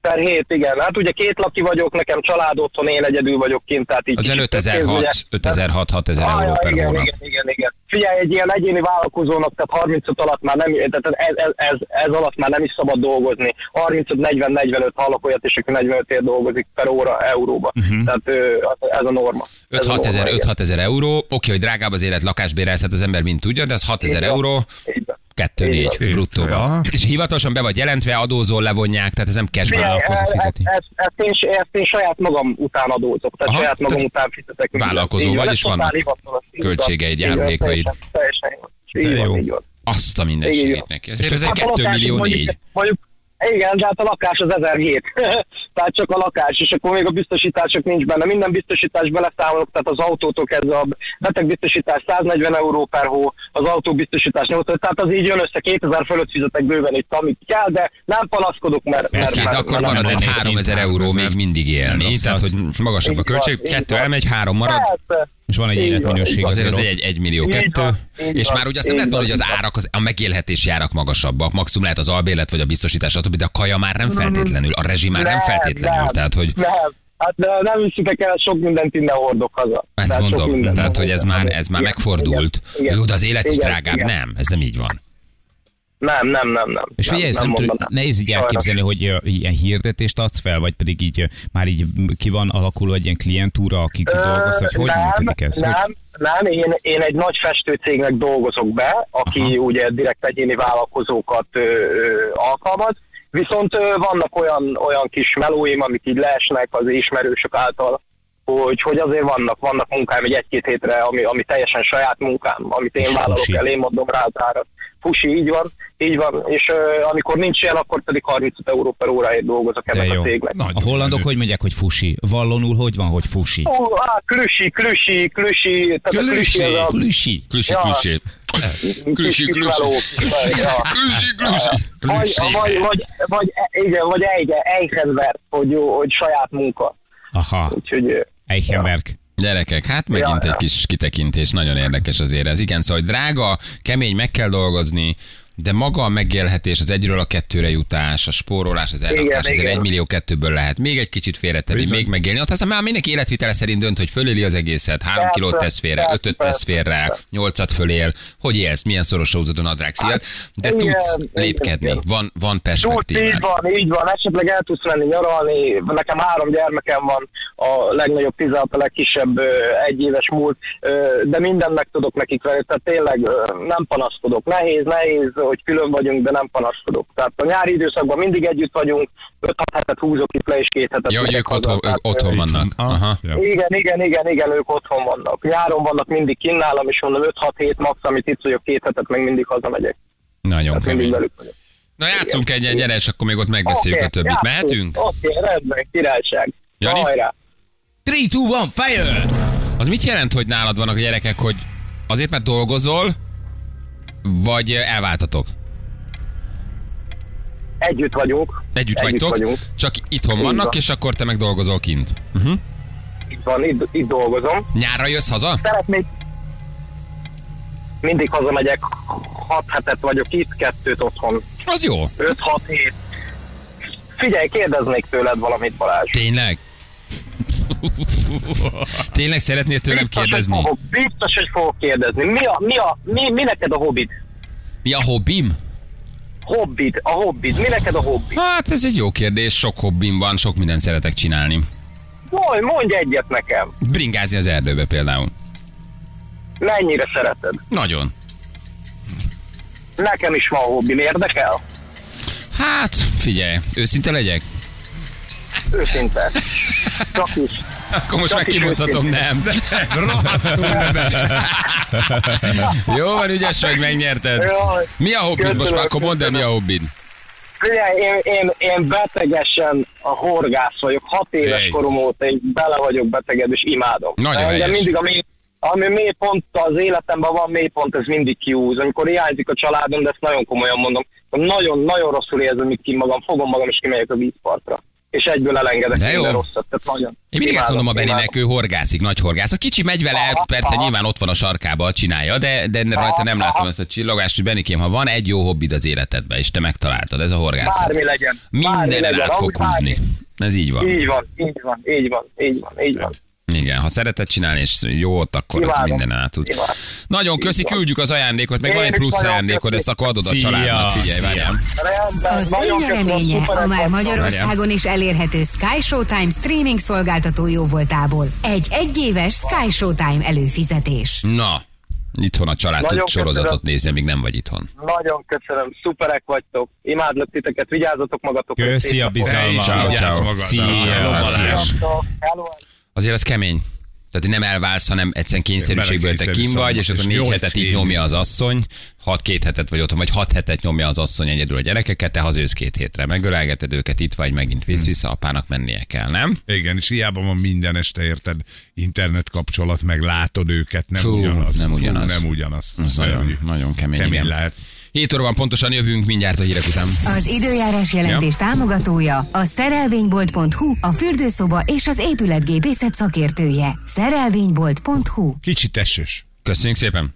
Per hét, igen. Hát ugye két laki vagyok, nekem család otthon, én egyedül vagyok kint, tehát így... Az olyan kicsit több pénz, ugye. 5006 6000 Ah, euró per igen, hónap. Igen, igen, igen. Figyelj, egy ilyen egyéni vállalkozónak, tehát 35 alatt már nem, tehát ez, ez, ez, ez alatt már nem is szabad dolgozni. 35-40-45 hallok olyat, és aki 45 ér dolgozik per óra euróba. Uh-huh. Tehát ez a norma. Ez a 5-6 ezer, norma, igen. 5-6 ezer euró. Oké, hogy drágább az élet, lakásbérelszet az ember mind tudja, de az 6 ezer Így van. euró, Így van. 2-4 Így van. bruttóban. Ja. És hivatalosan be vagy jelentve, adózol, levonják, tehát ez nem cash Figyelj, vállalkozó ezt, fizeti. ezt, ezt, én, ezt én saját magam után adózok, tehát Aha, saját magam tehát után fizetek. vállalkozó vagy, és vannak költségeid, járulékaid. Teljesen, teljesen jó. Azt a mindenségét neki. Ezért ez egy Hát 2 alapján millió mondjuk- 4. Mondjuk, Igen, de hát a lakás az 1007. tehát csak a lakás, és akkor még a biztosítások nincs benne. Minden biztosítás beleszámolok, tehát az autótól kezdve a betegbiztosítás 140 euró per hó, az autóbiztosítás 80, tehát az így jön össze, 2000 fölött fizetek bőven itt, amit kell, de nem panaszkodok, mert... mert, Persze, de mert, akkor mert marad egy van. 3000 euró még mindig élni. Tehát, hogy magasabb a költség, kettő elmegy, három marad. Persze. És van egy Így életminőség van. Azért az egy, egy millió Így kettő, van, és van, már ugye azt nem lehet mondani, hogy az árak, az, a megélhetési árak magasabbak, maximum lehet az albérlet vagy a biztosítás, stb., de a kaja már nem feltétlenül, a rezsi már nem Nem, feltétlenül, nem, tehát hogy Nem, hát de nem hiszitek el, sok mindent innen hordok haza. ezt Tehát mondom, tehát hogy ez már, ez már Igen, megfordult. igen, Jó, de az élet is igen, drágább, igen. nem, ez nem így van. Nem, nem, nem, nem. És figyelj, nem, nem, nem mondanám. nehéz így elképzelni, hogy ilyen hirdetést adsz fel, vagy pedig így már így ki van alakuló egy ilyen klientúra, akik Ö, dolgoznak. Hogy nem, működik ez? Hogy- Nem, nem én, én egy nagy festőcégnek dolgozok be, aki Aha. ugye direkt egyéni vállalkozókat ö, ö, alkalmaz, viszont ö, vannak olyan, olyan kis melóim, amik így leesnek az ismerősök által, hogy, hogy azért vannak, vannak munkáim egy egy-két hétre, ami, ami teljesen saját munkám, amit én vállalok el, én mondom rá az árat. Fusi, így van, így van, és ö, amikor nincs ilyen, akkor pedig 35 euró per óráért dolgozok jó. a cégnek. A hollandok hogy mondják, hogy fusi? Vallonul hogy van, hogy fusi? Ó, á, klüsi, klüsi, klüsi, tehát klüsi az a Klüsi. Klüsi, Ja. klüsi. Klüsi, klüsi. Ja. Klüsi, klüsi. Vagy, vagy, vagy, vagy, igen, vagy egy, Eichenberg, hogy, jó, hogy saját munka. Aha, Úgyhogy Eichenberg. Gyerekek, hát megint Ja, egy kis kitekintés, nagyon érdekes azért ez. Igen, szóval hogy drága, kemény, meg kell dolgozni, de maga a megélhetés, az egyről a kettőre jutás, a spórolás, az azért igen. egy millió kettőből lehet. Még egy kicsit félretenni, még megélni. Ott aztán már mindenki életvitele szerint dönt, hogy föléli az egészet, három Persze, kilót tesz félre, persze, ötöt tesz félre, nyolcat fölél, hogy élsz, milyen szoros húzod a szíjat, de igen, tudsz lépkedni, igen. van, van Tudsz, perspektívád. így van, így van, esetleg el tudsz menni nyaralni, nekem három gyermekem van, a legnagyobb 16, a legkisebb egy éves múlt, de mindent meg tudok nekik venni, tehát tényleg nem panaszkodok. Nehéz, nehéz, hogy külön vagyunk, de nem panaszkodok. Tehát a nyári időszakban mindig együtt vagyunk, 5-6 hetet húzok itt le, és két hetet Ja, hogy ők otthon, ők otthon vannak. Ah, Aha. igen, igen, igen, igen, ők otthon vannak. Nyáron vannak mindig kinnálam, és mondom 5-6 hét max, amit itt vagyok, két hetet meg mindig hazamegyek. Nagyon kemény. Na játszunk egyen, gyere, és akkor még ott megbeszéljük a Oké, többit. játszunk. Mehetünk? Oké, rendben, királyság. Jani? Hajrá! 3, 2, 1, fire! Az mit jelent, hogy nálad vannak a gyerekek, hogy azért, mert dolgozol, vagy elváltatok? Együtt vagyunk. Együtt, Együtt vagytok, vagyunk. csak itthon Így vannak, van. és akkor te meg dolgozol kint. Uh-huh. Itt van, itt, itt dolgozom. Nyárra jössz haza? Szeretnék... Mindig hazamegyek, 6 hetet vagyok itt, kettőt otthon. Az jó. 5-6 hét. Figyelj, kérdeznék tőled valamit, Balázs. Tényleg? Tényleg szeretnél tőlem Biztos, hogy kérdezni? fogok, biztos, hogy fogok kérdezni. Mi, a, mi, a, mi, mi neked a hobbid? Mi a hobbim? Hobbid, a hobbid. Mi neked a hobbid? Hát ez egy jó kérdés, sok hobbim van, sok mindent szeretek csinálni. Mondj, mondj egyet nekem. Bringázni az erdőbe például. Mennyire szereted? Nagyon. Nekem is van hobbim, érdekel? Hát, figyelj, őszinte legyek? Őszinte. Csak is. Akkor most Csak már is kimondhatom, nem. Jó van, ügyes vagy, megnyerted. Jaj, Mi a hobbid? Most már akkor mondd el, mi a hobbid. Figyelj, én, én, én betegesen a horgász vagyok. Hat éves Egy. korom óta én bele vagyok beteged, és imádom. Nagyon De helyes. mindig a mély, ami mélypont az életemben van, mélypont, ez mindig kiúz. Amikor hiányzik a családom, de ezt nagyon komolyan mondom, nagyon-nagyon rosszul érzem itt ki magam, fogom magam, és kimegyek a vízpartra. És egyből elengedek De jó. minden rosszat. Tehát nagyon. Én mindig ezt imádom, mondom a Beninek, ő horgászik, nagy horgász. A kicsi megy vele, Aha, persze aha. nyilván ott van a sarkába, csinálja, de, de rajta nem látom ezt a csillagást, hogy Benikém, ha van egy jó hobbid az életedben, és te megtaláltad, ez a horgászat. Bármi legyen. bármi Mindenen legyen, át fog húzni. bármi. Ez így van. Így van, így van, így van, így van, így van. Igen, ha szereted csinálni, és jó ott, akkor ez Imádom. minden át tud. Imádom. Nagyon köszi, küldjük az ajándékot, meg Én van egy plusz ajándékod, ezt akkor adod a Szia, családnak. Figyelj, szia. várjál. Az nagyon ön köszönöm, nyereménye szuperek a már. Magyarországon is elérhető Sky Showtime streaming szolgáltató jóvoltából. Egy egyéves Sky Showtime előfizetés. Na, itthon a család tud sorozatot köszönöm. nézni, amíg nem vagy itthon. Nagyon köszönöm, szuperek vagytok, imádlak titeket, vigyázzatok magatokra. Köszi a bizalmat. Vigyázz ciao. magadra. Szia, Hello, szia. Balázs. Sziasztok. Hello. Azért ez kemény. Tehát, hogy nem elválsz, hanem egyszerűen kényszerűségből te kim vagy, és akkor és négy hetet így nyomja az asszony, hat két hetet vagy otthon, vagy hat hetet nyomja az asszony egyedül a gyerekeket, te hazajössz két hétre, megölelgeted őket, itt vagy, megint Hmm. visz vissza, apának mennie kell, nem? Igen, és hiába van minden este, érted, internet kapcsolat, meg látod őket, nem Fú, ugyanaz. nem Fú, ugyanaz. Nem ugyanaz. Ez Nagyon, nagyon kemény, kemény igen. lehet. 7 óra van pontosan, jövünk mindjárt a hírek után. Az időjárás jelentés támogatója a szerelvénybolt.hu, a fürdőszoba és az épületgépészet szakértője. Szerelvénybolt.hu Kicsit esős. Köszönjük szépen!